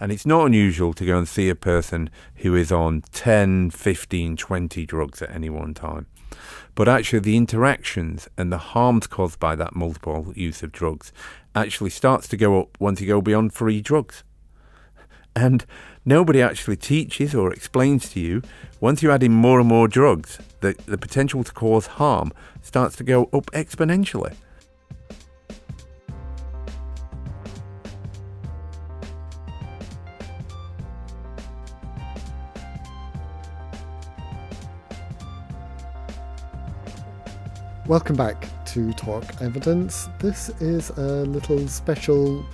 And it's not unusual to go and see a person who is on 10, 15, 20 drugs at any one time. But actually, the interactions and the harms caused by that multiple use of drugs actually starts to go up once you go beyond free drugs. And nobody actually teaches or explains to you once you add in more and more drugs, that the potential to cause harm starts to go up exponentially. Welcome back to Talk Evidence. This is a little special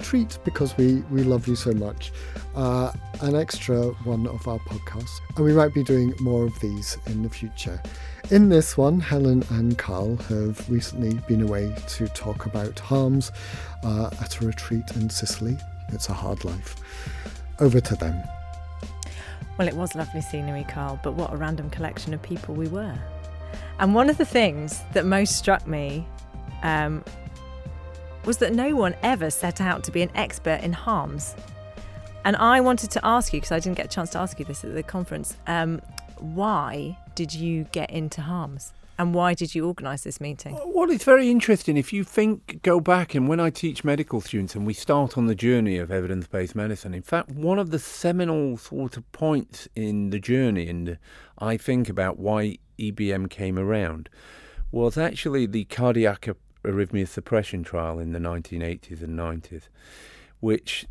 treat because we, we love you so much. Uh, an extra one of our podcasts, and we might be doing more of these in the future. In this one, Helen and Carl have recently been away to talk about harms uh, at a retreat in Sicily. It's a hard life. Over to them. Well, it was lovely scenery, Carl, but what a random collection of people we were. And one of the things that most struck me um, was that no one ever set out to be an expert in harms. And I wanted to ask you, because I didn't get a chance to ask you this at the conference, um, why did you get into harms? And why did you organise this meeting? Well, it's very interesting. If you think, go back, and when I teach medical students and we start on the journey of evidence based medicine, in fact, one of the seminal sort of points in the journey, and I think about why EBM came around was actually the cardiac arrhythmia suppression trial in the 1980s and 90s, which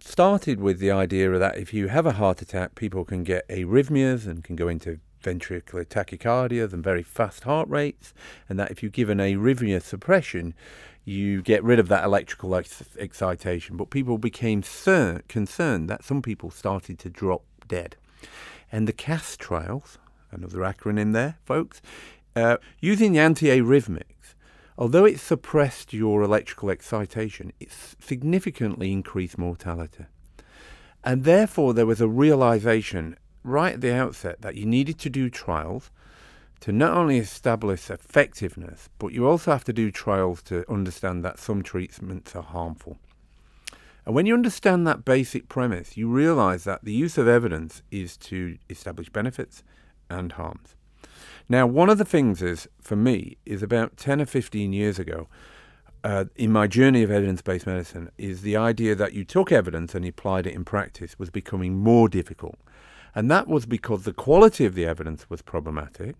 started with the idea that if you have a heart attack, people can get arrhythmias and can go into ventricular tachycardia and very fast heart rates, and that if you give an arrhythmia suppression, you get rid of that electrical ex- excitation. But people became cer- concerned that some people started to drop dead. And the CAST trials, another acronym there, folks, uh, using the antiarrhythmics, although it suppressed your electrical excitation, it significantly increased mortality. And therefore, there was a realization right at the outset that you needed to do trials to not only establish effectiveness, but you also have to do trials to understand that some treatments are harmful. And when you understand that basic premise, you realize that the use of evidence is to establish benefits and harms. Now, one of the things is, for me, is about 10 or 15 years ago, uh, in my journey of evidence based medicine, is the idea that you took evidence and applied it in practice was becoming more difficult. And that was because the quality of the evidence was problematic.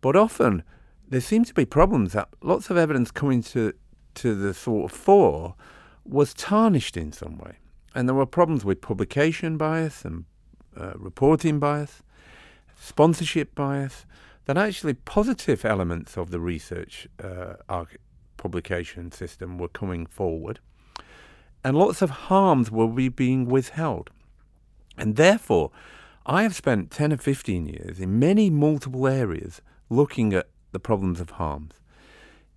But often there seemed to be problems that lots of evidence coming to, to the sort of fore was tarnished in some way. And there were problems with publication bias and uh, reporting bias sponsorship bias, that actually positive elements of the research uh, publication system were coming forward, and lots of harms were being withheld. And therefore, I have spent 10 or 15 years in many multiple areas looking at the problems of harms.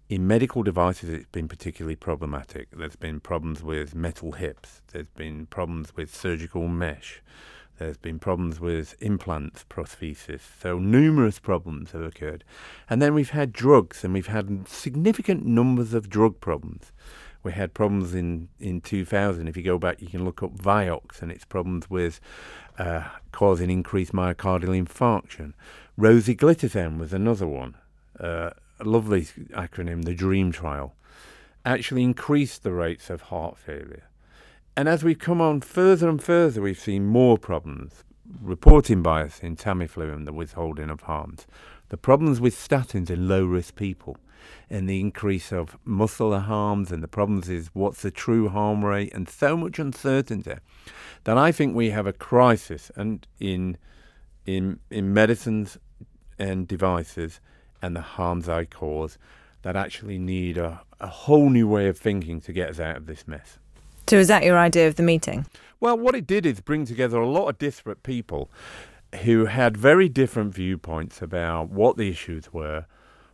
In medical devices, it's been particularly problematic. There's been problems with metal hips, there's been problems with surgical mesh. There's been problems with implants, prosthesis. So numerous problems have occurred. And then we've had drugs, and we've had significant numbers of drug problems. We had problems in, in 2000. If you go back, you can look up Vioxx and its problems with uh, causing increased myocardial infarction. Rosiglitazone was another one. Uh, a lovely acronym, the DREAM trial, actually increased the rates of heart failure. And as we've come on further and further, we've seen more problems. Reporting bias in Tamiflu and the withholding of harms. The problems with statins in low risk people and the increase of muscle harms and the problems is what's the true harm rate and so much uncertainty that I think we have a crisis and in in in medicines and devices and the harms they cause that actually need a, a whole new way of thinking to get us out of this mess. So, is that your idea of the meeting? Well, what it did is bring together a lot of disparate people who had very different viewpoints about what the issues were,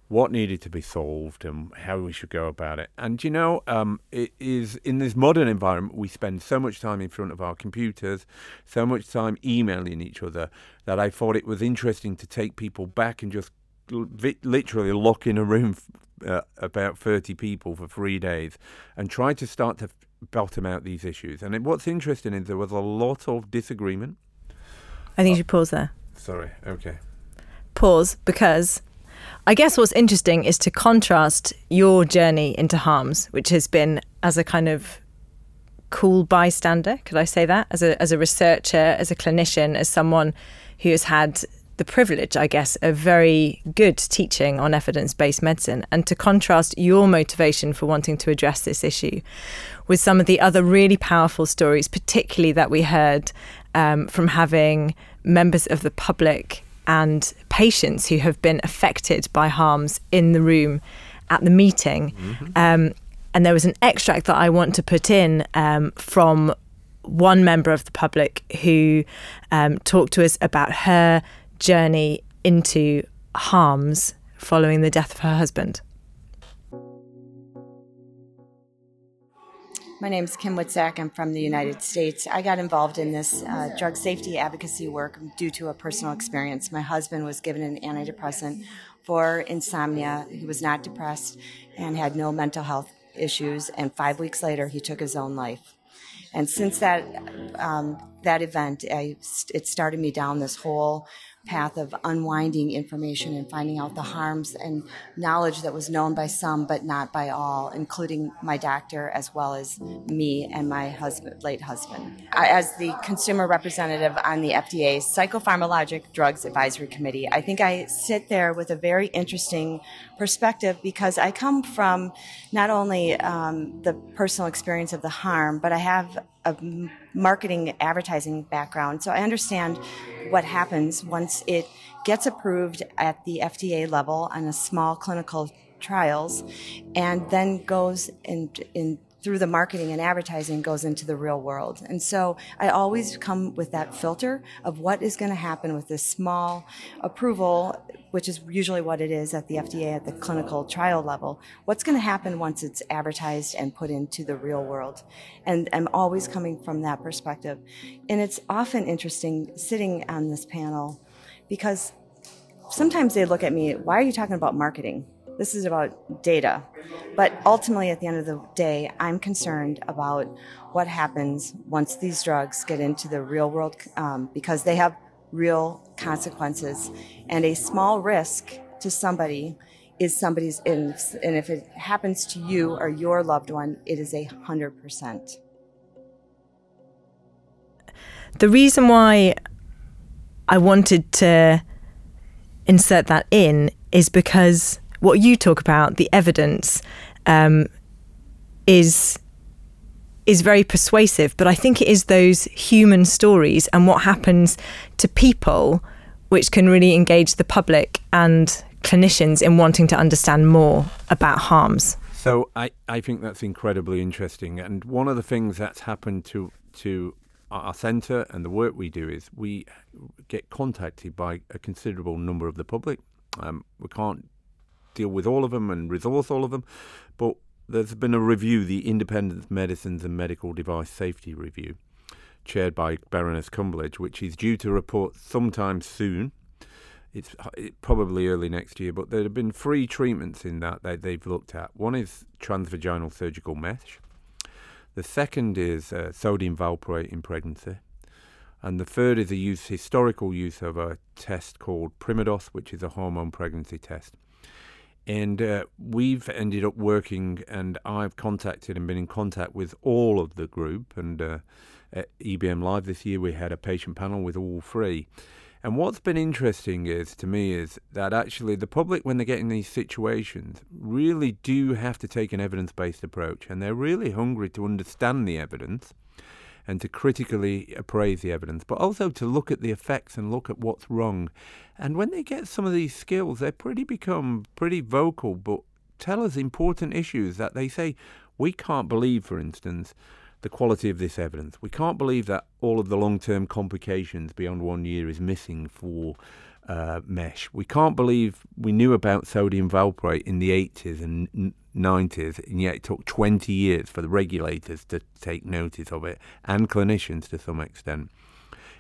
what needed to be solved, and how we should go about it. And you know, um, it is in this modern environment we spend so much time in front of our computers, so much time emailing each other that I thought it was interesting to take people back and just literally lock in a room uh, about 30 people for three days and try to start to bottom out these issues. And it, what's interesting is there was a lot of disagreement. I think you uh, should pause there. Sorry, okay. Pause because I guess what's interesting is to contrast your journey into harms, which has been as a kind of cool bystander, could I say that? As a as a researcher, as a clinician, as someone who has had the privilege, I guess, of very good teaching on evidence based medicine, and to contrast your motivation for wanting to address this issue with some of the other really powerful stories, particularly that we heard um, from having members of the public and patients who have been affected by harms in the room at the meeting. Mm-hmm. Um, and there was an extract that I want to put in um, from one member of the public who um, talked to us about her journey into harms following the death of her husband. My name is Kim Witczak. I'm from the United States. I got involved in this uh, drug safety advocacy work due to a personal experience. My husband was given an antidepressant for insomnia. He was not depressed and had no mental health issues. And five weeks later, he took his own life. And since that um, that event, I, it started me down this whole path of unwinding information and finding out the harms and knowledge that was known by some but not by all, including my doctor as well as me and my husband, late husband. As the consumer representative on the FDA's Psychopharmacologic Drugs Advisory Committee, I think I sit there with a very interesting perspective because I come from not only um, the personal experience of the harm, but I have a marketing advertising background. So I understand what happens once it gets approved at the FDA level on a small clinical trials and then goes in, in through the marketing and advertising goes into the real world. And so I always come with that filter of what is going to happen with this small approval, which is usually what it is at the FDA at the clinical trial level. What's going to happen once it's advertised and put into the real world? And I'm always coming from that perspective. And it's often interesting sitting on this panel because sometimes they look at me, why are you talking about marketing? This is about data. But ultimately, at the end of the day, I'm concerned about what happens once these drugs get into the real world um, because they have real consequences. And a small risk to somebody is somebody's, and if it happens to you or your loved one, it is a hundred percent. The reason why I wanted to insert that in is because what you talk about, the evidence, um, is is very persuasive. But I think it is those human stories and what happens to people which can really engage the public and clinicians in wanting to understand more about harms. So I, I think that's incredibly interesting. And one of the things that's happened to to our centre and the work we do is we get contacted by a considerable number of the public. Um, we can't deal with all of them and resource all of them. But there's been a review, the Independent Medicines and Medical Device Safety Review, chaired by Baroness Cumberlege, which is due to report sometime soon. It's probably early next year, but there have been three treatments in that that they've looked at. One is transvaginal surgical mesh. The second is uh, sodium valproate in pregnancy. And the third is a use, historical use of a test called Primodos, which is a hormone pregnancy test. And uh, we've ended up working, and I've contacted and been in contact with all of the group. And uh, at EBM Live this year, we had a patient panel with all three. And what's been interesting is to me is that actually the public, when they get in these situations, really do have to take an evidence based approach, and they're really hungry to understand the evidence and to critically appraise the evidence, but also to look at the effects and look at what's wrong. And when they get some of these skills, they pretty become pretty vocal, but tell us important issues that they say we can't believe, for instance, the quality of this evidence. We can't believe that all of the long-term complications beyond one year is missing for uh, mesh. We can't believe we knew about sodium valproate in the 80s and 90s, and yet it took 20 years for the regulators to take notice of it and clinicians to some extent.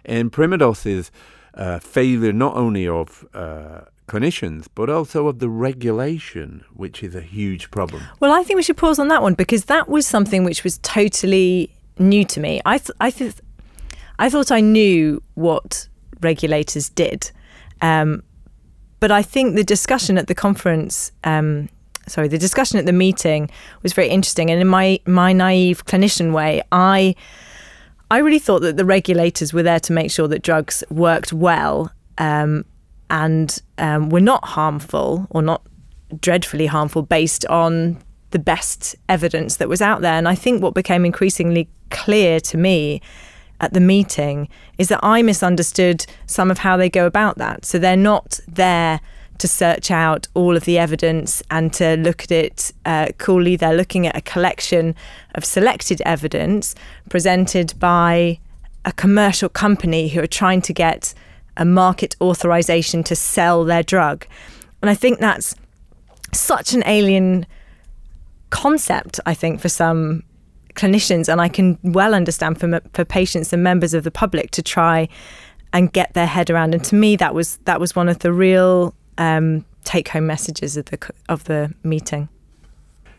And Primodos is uh, failure not only of uh, clinicians, but also of the regulation, which is a huge problem. Well, I think we should pause on that one because that was something which was totally new to me. I th- I th- I thought I knew what regulators did, um, but I think the discussion at the conference. Um, sorry, the discussion at the meeting was very interesting, and in my my naive clinician way, I I really thought that the regulators were there to make sure that drugs worked well um, and um, were not harmful or not dreadfully harmful based on the best evidence that was out there. And I think what became increasingly clear to me at the meeting is that I misunderstood some of how they go about that. So they're not there to search out all of the evidence and to look at it uh, coolly. They're looking at a collection of selected evidence presented by a commercial company who are trying to get a market authorization to sell their drug. And I think that's such an alien concept, I think, for some clinicians. And I can well understand for, for patients and members of the public to try and get their head around. And to me, that was that was one of the real um, take home messages of the of the meeting.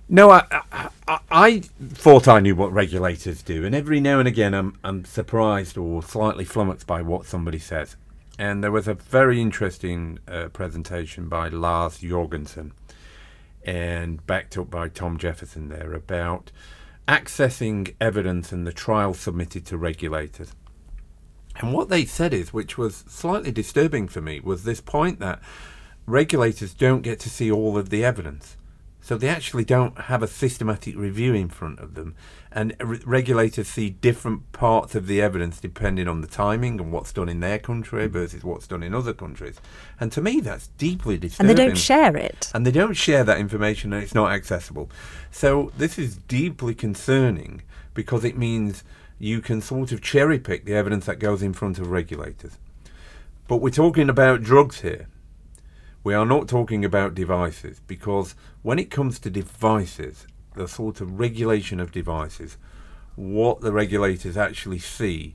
No, I, I, I thought I knew what regulators do, and every now and again I'm I'm surprised or slightly flummoxed by what somebody says. And there was a very interesting uh, presentation by Lars Jorgensen, and backed up by Tom Jefferson there about accessing evidence and the trial submitted to regulators. And what they said is, which was slightly disturbing for me, was this point that regulators don't get to see all of the evidence. So they actually don't have a systematic review in front of them. And re- regulators see different parts of the evidence depending on the timing and what's done in their country mm. versus what's done in other countries. And to me, that's deeply disturbing. And they don't share it. And they don't share that information and it's not accessible. So this is deeply concerning because it means you can sort of cherry pick the evidence that goes in front of regulators. But we're talking about drugs here. We are not talking about devices because when it comes to devices, the sort of regulation of devices, what the regulators actually see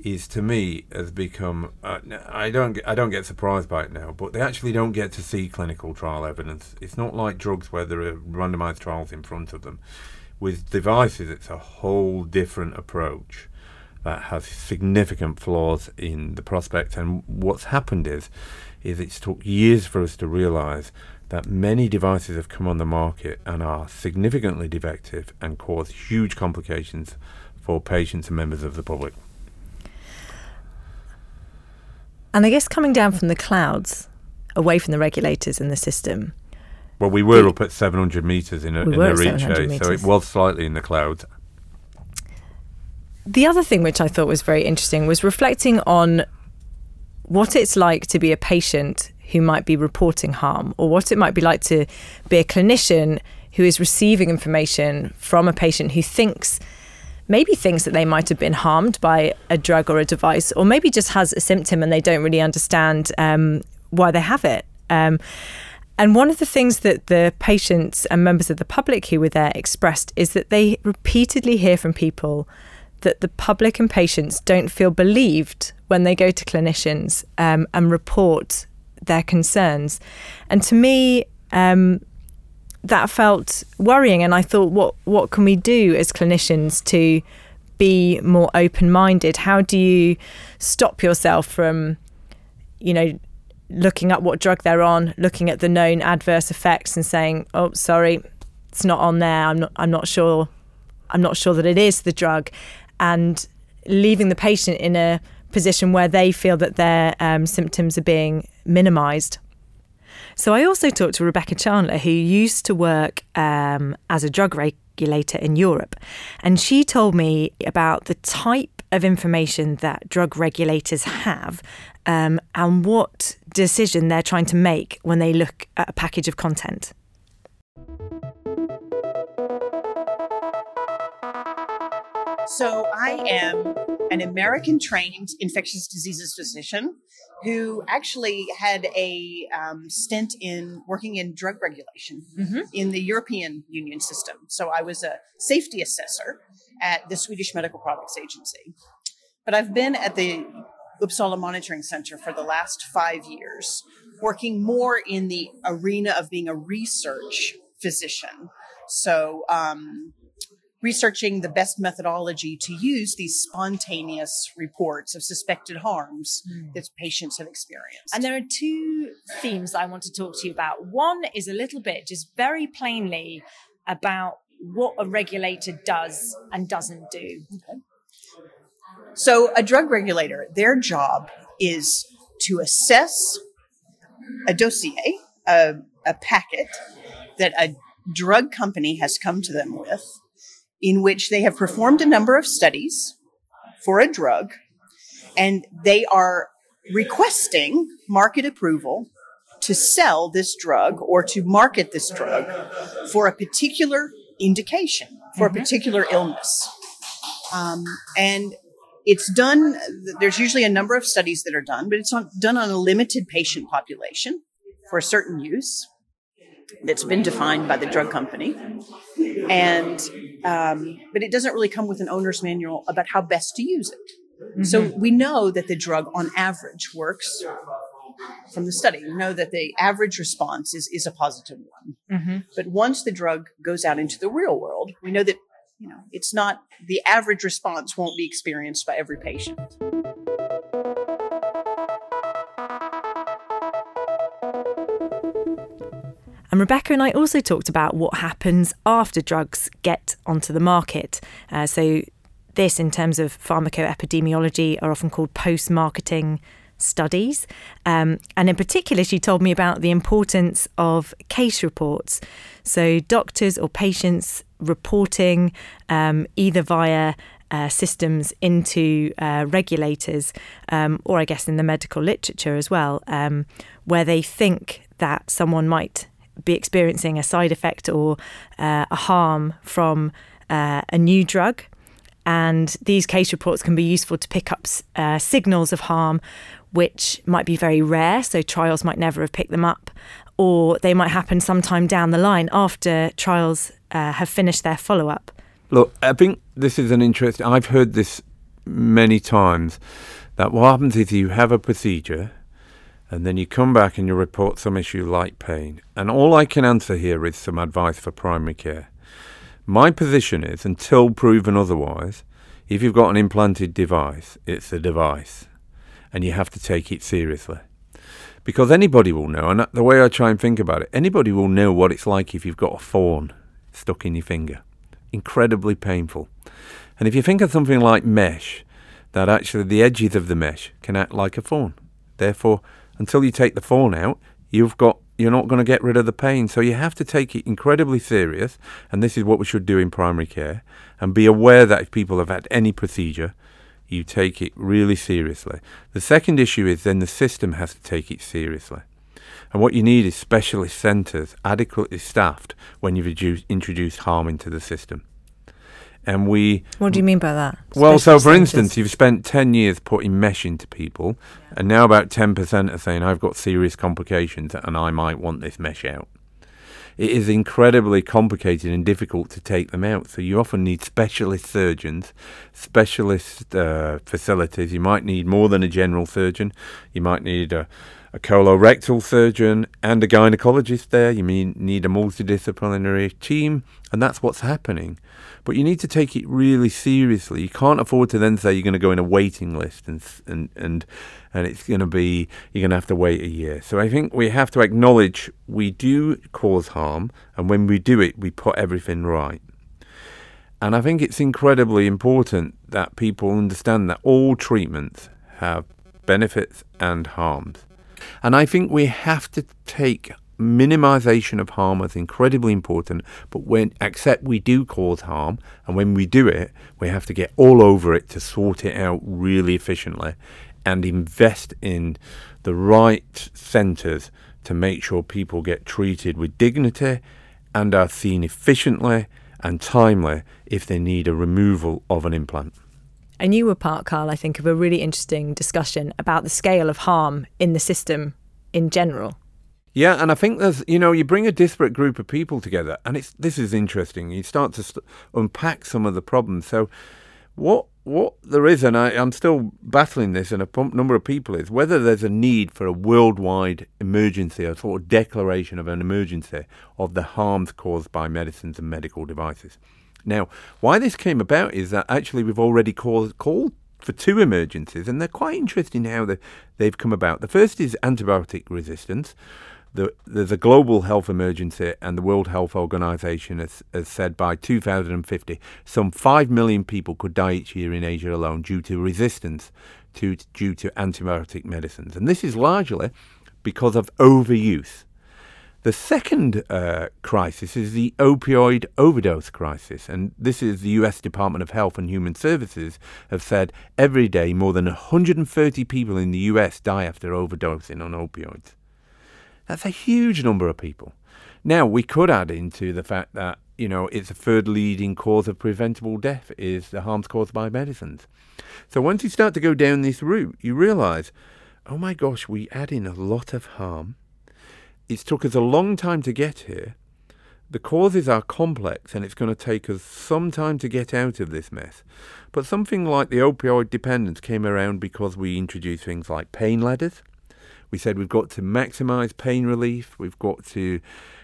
is to me has become uh, I don't I don't get surprised by it now, but they actually don't get to see clinical trial evidence. It's not like drugs where there are randomized trials in front of them. With devices, it's a whole different approach that has significant flaws in the prospect. And what's happened is is it's took years for us to realize that many devices have come on the market and are significantly defective and cause huge complications for patients and members of the public. And I guess coming down from the clouds, away from the regulators and the system. Well, we were up at 700 metres in a, we in a reach, eh? so it was slightly in the clouds. The other thing which I thought was very interesting was reflecting on what it's like to be a patient who might be reporting harm, or what it might be like to be a clinician who is receiving information from a patient who thinks maybe thinks that they might have been harmed by a drug or a device, or maybe just has a symptom and they don't really understand um, why they have it. Um, and one of the things that the patients and members of the public who were there expressed is that they repeatedly hear from people that the public and patients don't feel believed when they go to clinicians um, and report their concerns. And to me, um, that felt worrying. And I thought, what what can we do as clinicians to be more open minded? How do you stop yourself from, you know, looking at what drug they're on, looking at the known adverse effects, and saying, "Oh, sorry, it's not on there. I'm not. I'm not sure. I'm not sure that it is the drug," and leaving the patient in a position where they feel that their um, symptoms are being minimised. So I also talked to Rebecca Chandler, who used to work um, as a drug regulator in Europe, and she told me about the type of information that drug regulators have um, and what decision they're trying to make when they look at a package of content. So I am an American trained infectious diseases physician who actually had a um, stint in working in drug regulation mm-hmm. in the European Union system. So I was a safety assessor at the Swedish Medical Products Agency. But I've been at the Uppsala Monitoring Center for the last five years, working more in the arena of being a research physician. So, um, researching the best methodology to use these spontaneous reports of suspected harms mm. that patients have experienced. And there are two themes I want to talk to you about. One is a little bit, just very plainly, about what a regulator does and doesn't do. Okay. So, a drug regulator, their job is to assess a dossier, a, a packet that a drug company has come to them with, in which they have performed a number of studies for a drug, and they are requesting market approval to sell this drug or to market this drug for a particular indication, for mm-hmm. a particular illness. Um, and it's done, there's usually a number of studies that are done, but it's on, done on a limited patient population for a certain use that's been defined by the drug company. And, um, but it doesn't really come with an owner's manual about how best to use it. Mm-hmm. So we know that the drug on average works from the study. We know that the average response is, is a positive one. Mm-hmm. But once the drug goes out into the real world, we know that you know it's not the average response won't be experienced by every patient. And Rebecca and I also talked about what happens after drugs get onto the market. Uh, so, this, in terms of pharmacoepidemiology, are often called post marketing studies. Um, and in particular, she told me about the importance of case reports. So, doctors or patients reporting um, either via uh, systems into uh, regulators, um, or I guess in the medical literature as well, um, where they think that someone might be experiencing a side effect or uh, a harm from uh, a new drug. And these case reports can be useful to pick up uh, signals of harm which might be very rare, so trials might never have picked them up, or they might happen sometime down the line after trials uh, have finished their follow up. Look, I think this is an interesting. I've heard this many times that what happens is you have a procedure and then you come back and you report some issue like pain. And all I can answer here is some advice for primary care. My position is until proven otherwise, if you've got an implanted device, it's a device and you have to take it seriously. Because anybody will know, and the way I try and think about it, anybody will know what it's like if you've got a thorn stuck in your finger. Incredibly painful. And if you think of something like mesh, that actually the edges of the mesh can act like a thorn. Therefore, until you take the phone out, you've got you're not going to get rid of the pain. So you have to take it incredibly serious, and this is what we should do in primary care, and be aware that if people have had any procedure, you take it really seriously. The second issue is then the system has to take it seriously. And what you need is specialist centres adequately staffed when you've introduced harm into the system. And we. What do you mean by that? Well, so for centres? instance, you've spent 10 years putting mesh into people, yeah. and now about 10% are saying, I've got serious complications and I might want this mesh out it is incredibly complicated and difficult to take them out. So you often need specialist surgeons, specialist uh, facilities. You might need more than a general surgeon. You might need a, a colorectal surgeon and a gynecologist there. You mean need a multidisciplinary team, and that's what's happening. But you need to take it really seriously. You can't afford to then say you're going to go in a waiting list and and and and it's going to be you're going to have to wait a year. So I think we have to acknowledge we do cause harm, and when we do it, we put everything right. And I think it's incredibly important that people understand that all treatments have benefits and harms. And I think we have to take minimization of harm as incredibly important, but when except we do cause harm, and when we do it, we have to get all over it to sort it out really efficiently and invest in the right centres to make sure people get treated with dignity and are seen efficiently and timely if they need a removal of an implant. And you were part, Carl, I think, of a really interesting discussion about the scale of harm in the system in general. Yeah, and I think there's, you know, you bring a disparate group of people together, and it's this is interesting. You start to st- unpack some of the problems. So, what what there is, and I, am still battling this, and a number of people is whether there's a need for a worldwide emergency, a sort of declaration of an emergency of the harms caused by medicines and medical devices. Now, why this came about is that actually we've already called, called for two emergencies, and they're quite interesting how they, they've come about. The first is antibiotic resistance. The, there's a global health emergency, and the World Health Organization has, has said by 2050, some 5 million people could die each year in Asia alone due to resistance to, due to antibiotic medicines. And this is largely because of overuse. The second uh, crisis is the opioid overdose crisis, and this is the US Department of Health and Human Services have said every day more than 130 people in the US die after overdosing on opioids. That's a huge number of people. Now, we could add into the fact that, you know, it's a third leading cause of preventable death is the harms caused by medicines. So once you start to go down this route, you realize, oh my gosh, we add in a lot of harm it's took us a long time to get here. The causes are complex and it's going to take us some time to get out of this mess. But something like the opioid dependence came around because we introduced things like pain ladders. We said we've got to maximize pain relief, we've got to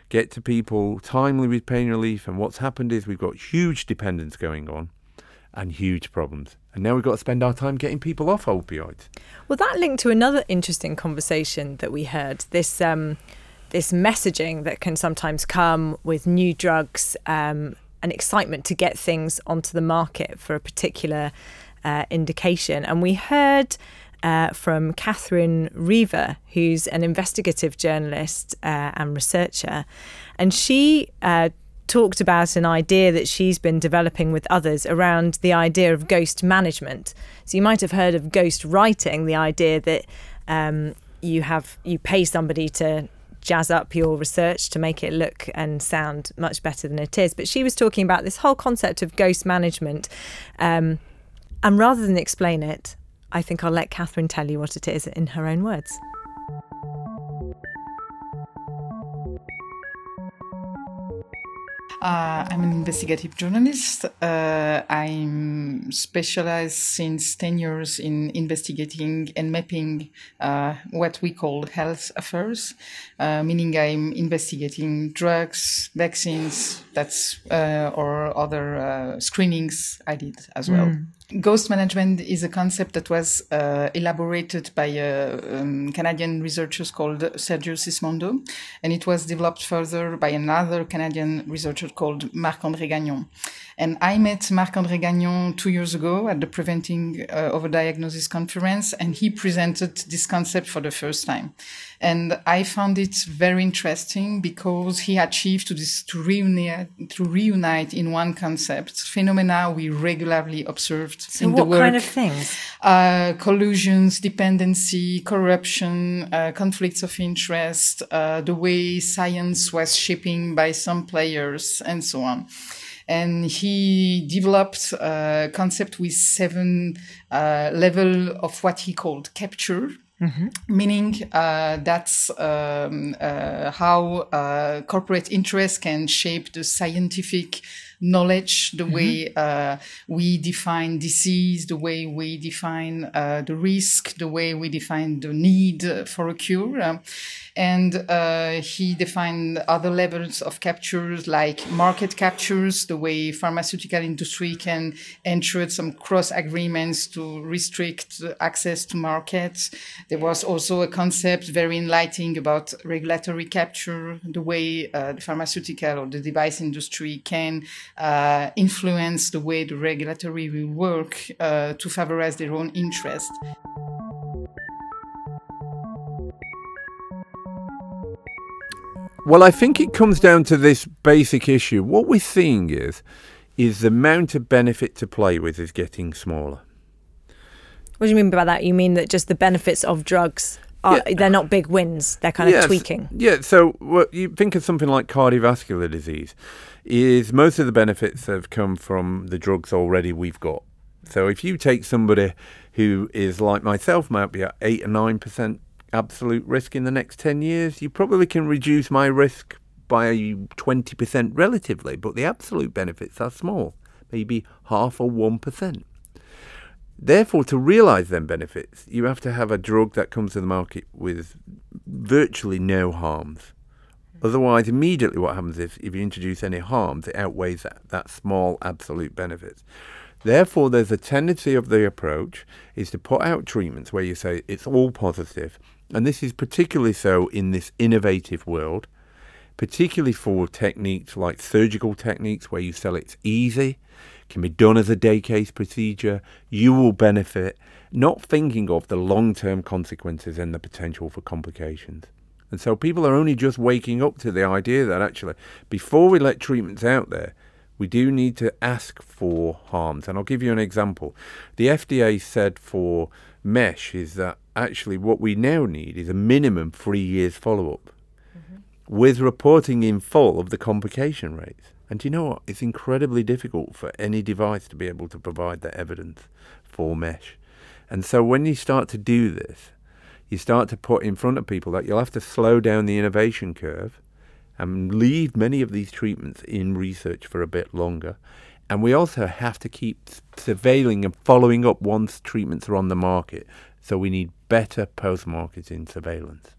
get to people timely with pain relief, and what's happened is we've got huge dependence going on and huge problems. And now we've got to spend our time getting people off opioids. Well, that linked to another interesting conversation that we heard. This um, this messaging that can sometimes come with new drugs um, and excitement to get things onto the market for a particular uh, indication. And we heard uh, from Catherine Riva, who's an investigative journalist uh, and researcher, and she uh, talked about an idea that she's been developing with others around the idea of ghost management. So you might have heard of ghost writing, the idea that um, you have you pay somebody to jazz up your research to make it look and sound much better than it is. But she was talking about this whole concept of ghost management. Um, and rather than explain it, I think I'll let Catherine tell you what it is in her own words. Uh, I'm an investigative journalist. Uh, I'm specialized since 10 years in investigating and mapping uh, what we call health affairs, uh, meaning I'm investigating drugs, vaccines, that's uh, or other uh, screenings I did as well. Mm. Ghost management is a concept that was uh, elaborated by uh, um, Canadian researchers called Sergio Sismondo, and it was developed further by another Canadian researcher called Marc-André Gagnon. And I met Marc-André Gagnon two years ago at the Preventing uh, Overdiagnosis conference, and he presented this concept for the first time. And I found it very interesting because he achieved to this, to reunite, to reunite in one concept phenomena we regularly observed so in the work. what kind of things? Uh, collusions, dependency, corruption, uh, conflicts of interest, uh, the way science was shaping by some players, and so on and he developed a concept with seven uh, level of what he called capture. Mm-hmm. Meaning uh, that's um, uh, how uh, corporate interest can shape the scientific knowledge, the mm-hmm. way uh, we define disease, the way we define uh, the risk, the way we define the need for a cure. Um, and uh, he defined other levels of captures like market captures, the way pharmaceutical industry can ensure some cross agreements to restrict access to markets. There was also a concept very enlightening about regulatory capture, the way uh, the pharmaceutical or the device industry can uh, influence the way the regulatory will work uh, to favorize their own interest. Well, I think it comes down to this basic issue. What we're seeing is, is the amount of benefit to play with is getting smaller. What do you mean by that? You mean that just the benefits of drugs are, yeah. they're not big wins; they're kind yes. of tweaking. Yeah. So well, you think of something like cardiovascular disease. Is most of the benefits have come from the drugs already we've got. So if you take somebody who is like myself, might be at eight or nine percent absolute risk in the next 10 years, you probably can reduce my risk by 20% relatively, but the absolute benefits are small, maybe half or 1%. Therefore, to realize them benefits, you have to have a drug that comes to the market with virtually no harms. Otherwise, immediately what happens is if you introduce any harms, it outweighs that, that small absolute benefits. Therefore, there's a tendency of the approach is to put out treatments where you say it's all positive, and this is particularly so in this innovative world, particularly for techniques like surgical techniques where you sell it's easy, can be done as a day case procedure, you will benefit, not thinking of the long term consequences and the potential for complications. And so people are only just waking up to the idea that actually, before we let treatments out there, we do need to ask for harms. And I'll give you an example. The FDA said for mesh is that actually what we now need is a minimum three years follow up mm-hmm. with reporting in full of the complication rates. And do you know what? It's incredibly difficult for any device to be able to provide that evidence for mesh. And so when you start to do this, you start to put in front of people that you'll have to slow down the innovation curve and leave many of these treatments in research for a bit longer. And we also have to keep surveilling and following up once treatments are on the market. So we need better post marketing surveillance.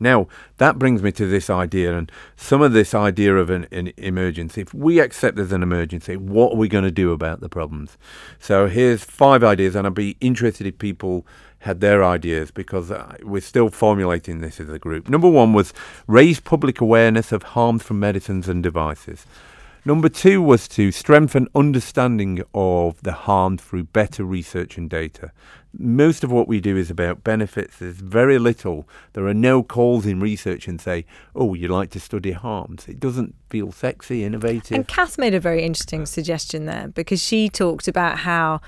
Now, that brings me to this idea and some of this idea of an, an, emergency. If we accept there's an emergency, what are we going to do about the problems? So, here's five ideas, and I'd be interested if people had their ideas because uh, we're still formulating this as a group. Number one was raise public awareness of harms from medicines and devices. Number two was to strengthen understanding of the harm through better research and data. Most of what we do is about benefits. There's very little. There are no calls in research and say, oh, you like to study harms. It doesn't feel sexy, innovative. And Kath made a very interesting suggestion there because she talked about how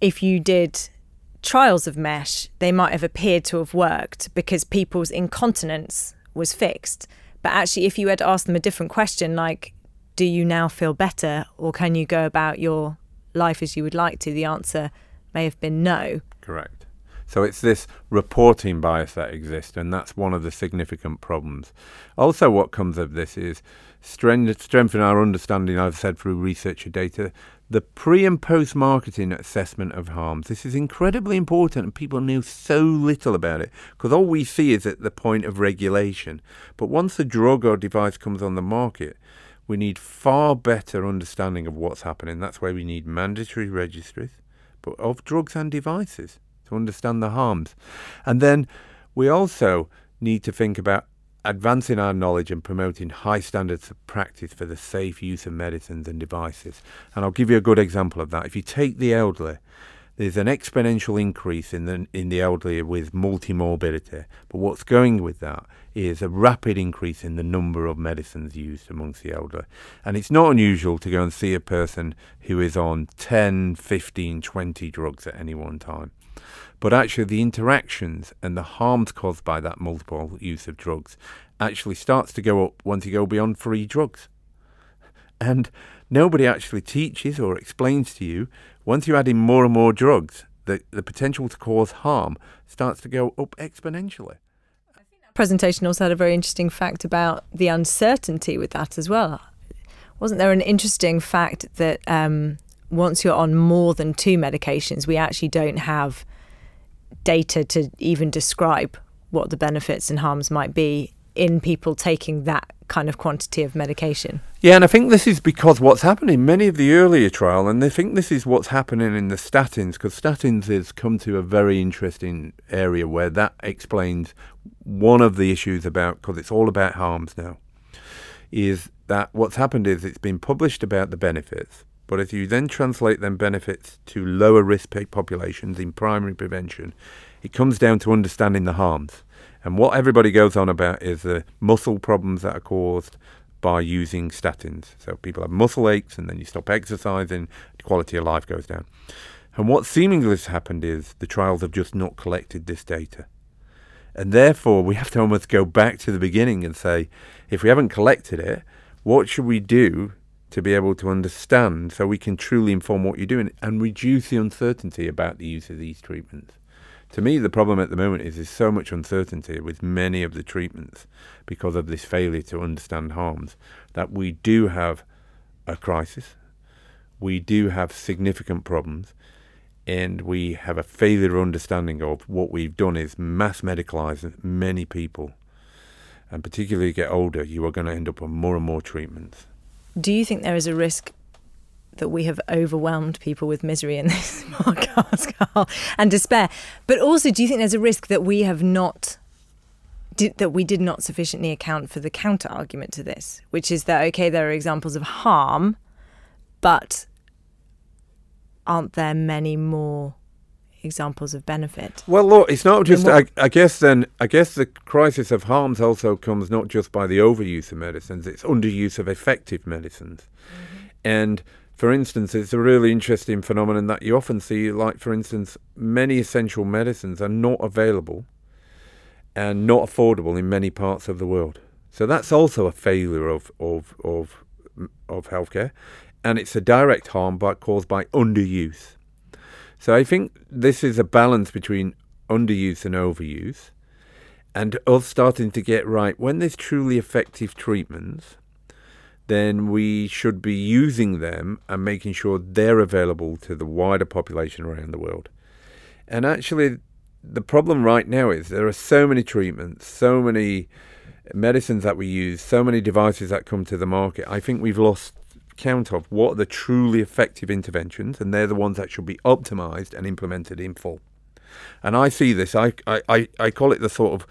if you did trials of mesh, they might have appeared to have worked because people's incontinence was fixed. But actually, if you had asked them a different question, like, do you now feel better or can you go about your life as you would like to? The answer may have been no. Correct. So it's this reporting bias that exists, and that's one of the significant problems. Also, what comes of this is strengthen our understanding, I've said through research and data, the pre and post marketing assessment of harms. This is incredibly important, and people know so little about it because all we see is at the point of regulation. But once a drug or device comes on the market, we need far better understanding of what's happening. That's why we need mandatory registries, but of drugs and devices to understand the harms. And then we also need to think about advancing our knowledge and promoting high standards of practice for the safe use of medicines and devices. And I'll give you a good example of that. If you take the elderly, there's an exponential increase in the in the elderly with multimorbidity. But what's going with that is a rapid increase in the number of medicines used amongst the elderly. And it's not unusual to go and see a person who is on 10, 15, 20 drugs at any one time. But actually, the interactions and the harms caused by that multiple use of drugs actually starts to go up once you go beyond three drugs. And nobody actually teaches or explains to you once you add in more and more drugs, the, the potential to cause harm starts to go up exponentially. Presentation also had a very interesting fact about the uncertainty with that as well. Wasn't there an interesting fact that um, once you're on more than two medications, we actually don't have data to even describe what the benefits and harms might be in people taking that kind of quantity of medication. Yeah, and I think this is because what's happening many of the earlier trial, and I think this is what's happening in the statins, because statins has come to a very interesting area where that explains one of the issues about, because it's all about harms now, is that what's happened is it's been published about the benefits, but if you then translate them benefits to lower risk populations in primary prevention, it comes down to understanding the harms. And what everybody goes on about is the muscle problems that are caused by using statins. So people have muscle aches, and then you stop exercising, quality of life goes down. And what seemingly has happened is the trials have just not collected this data. And therefore, we have to almost go back to the beginning and say, if we haven't collected it, what should we do to be able to understand so we can truly inform what you're doing and reduce the uncertainty about the use of these treatments. To me, the problem at the moment is there's so much uncertainty with many of the treatments because of this failure to understand harms that we do have a crisis. We do have significant problems. and we have a failure understanding of what we've done is mass medicalize many people. And particularly you get older, you are going to end up on more and more treatments. Do you think there is a risk that we have overwhelmed people with misery in this podcast, Carl, and despair? But also, do you think there's a risk that we have not did, that we did not sufficiently account for the counter argument to this, which is that okay, there are examples of harm, but aren't there many more examples of benefit? Well, look, it's not just. I, I, guess then, I guess the crisis of harms also comes not just by the overuse of medicines; it's underuse of effective medicines, mm-hmm. and. For instance, it's a really interesting phenomenon that you often see, like, for instance, many essential medicines are not available and not affordable in many parts of the world. So that's also a failure of, of, of, of healthcare and it's a direct harm but caused by underuse. So I think this is a balance between underuse and overuse, and us starting to get right when there's truly effective treatments. Then we should be using them and making sure they're available to the wider population around the world. And actually, the problem right now is there are so many treatments, so many medicines that we use, so many devices that come to the market. I think we've lost count of what are the truly effective interventions, and they're the ones that should be optimized and implemented in full. And I see this, I, I, I call it the sort of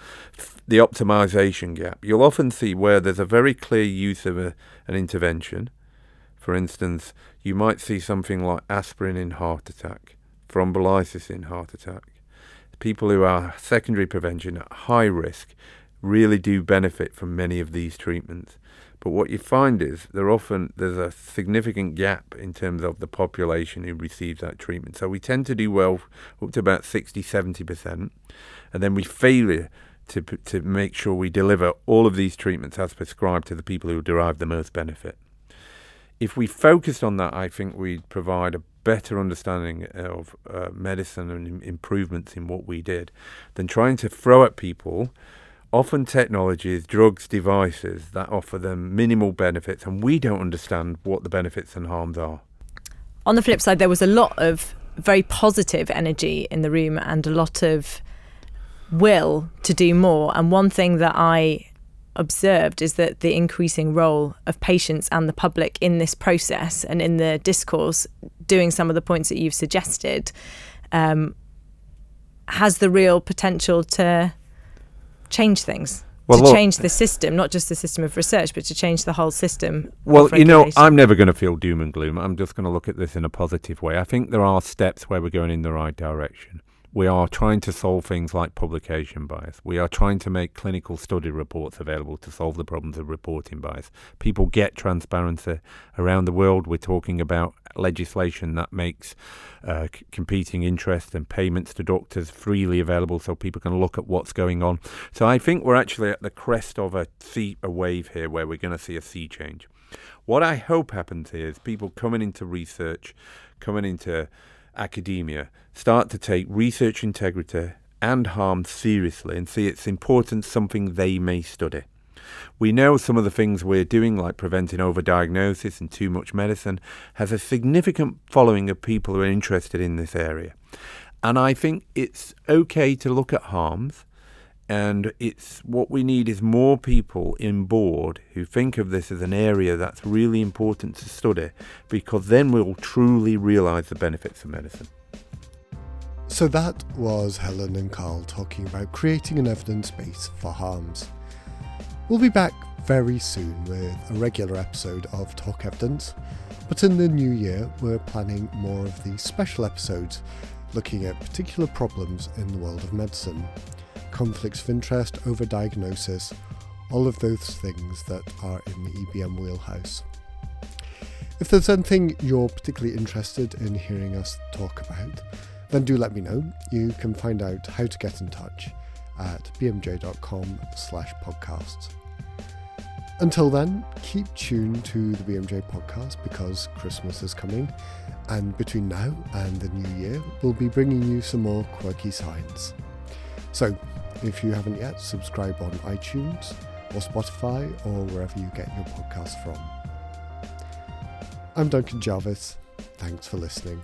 the optimization gap. You'll often see where there's a very clear use of a, an intervention. For instance, you might see something like aspirin in heart attack, thrombolysis in heart attack. People who are secondary prevention at high risk really do benefit from many of these treatments. But what you find is there often there's a significant gap in terms of the population who receives that treatment. So we tend to do well up to about 60, 70%, and then we fail to to make sure we deliver all of these treatments as prescribed to the people who derive the most benefit. If we focused on that, I think we'd provide a better understanding of uh, medicine and improvements in what we did than trying to throw at people often technologies, drugs, devices that offer them minimal benefits, and we don't understand what the benefits and harms are. On the flip side, there was a lot of very positive energy in the room and a lot of will to do more. And one thing that I observed is that the increasing role of patients and the public in this process and in the discourse, doing some of the points that you've suggested, um, has the real potential to change things. Well, to look, change the system, not just the system of research, but to change the whole system. Well, you know, I'm never going to feel doom and gloom. I'm just going to look at this in a positive way. I think there are steps where we're going in the right direction. We are trying to solve things like publication bias. We are trying to make clinical study reports available to solve the problems of reporting bias. People get transparency around the world. We're talking about legislation that makes uh, c- competing interests and payments to doctors freely available so people can look at what's going on. So I think we're actually at the crest of a sea a wave here where we're going to see a sea change. What I hope happens here is people coming into research, coming into academia start to take research integrity and harm seriously and see its importance something they may study. We know some of the things we're doing, like preventing overdiagnosis and too much medicine, has a significant following of people who are interested in this area. And I think it's okay to look at harms and it's what we need is more people in board who think of this as an area that's really important to study because then we'll truly realize the benefits of medicine. So that was Helen and Carl talking about creating an evidence base for harms. We'll be back very soon with a regular episode of Talk Evidence, but in the new year we're planning more of these special episodes looking at particular problems in the world of medicine conflicts of interest, overdiagnosis, all of those things that are in the EBM wheelhouse. If there's anything you're particularly interested in hearing us talk about, then do let me know. You can find out how to get in touch at bmj.com slash podcasts. Until then, keep tuned to the BMJ podcast because Christmas is coming, and between now and the new year, we'll be bringing you some more quirky science. So, if you haven't yet, subscribe on iTunes or Spotify or wherever you get your podcasts from. I'm Duncan Jarvis. Thanks for listening.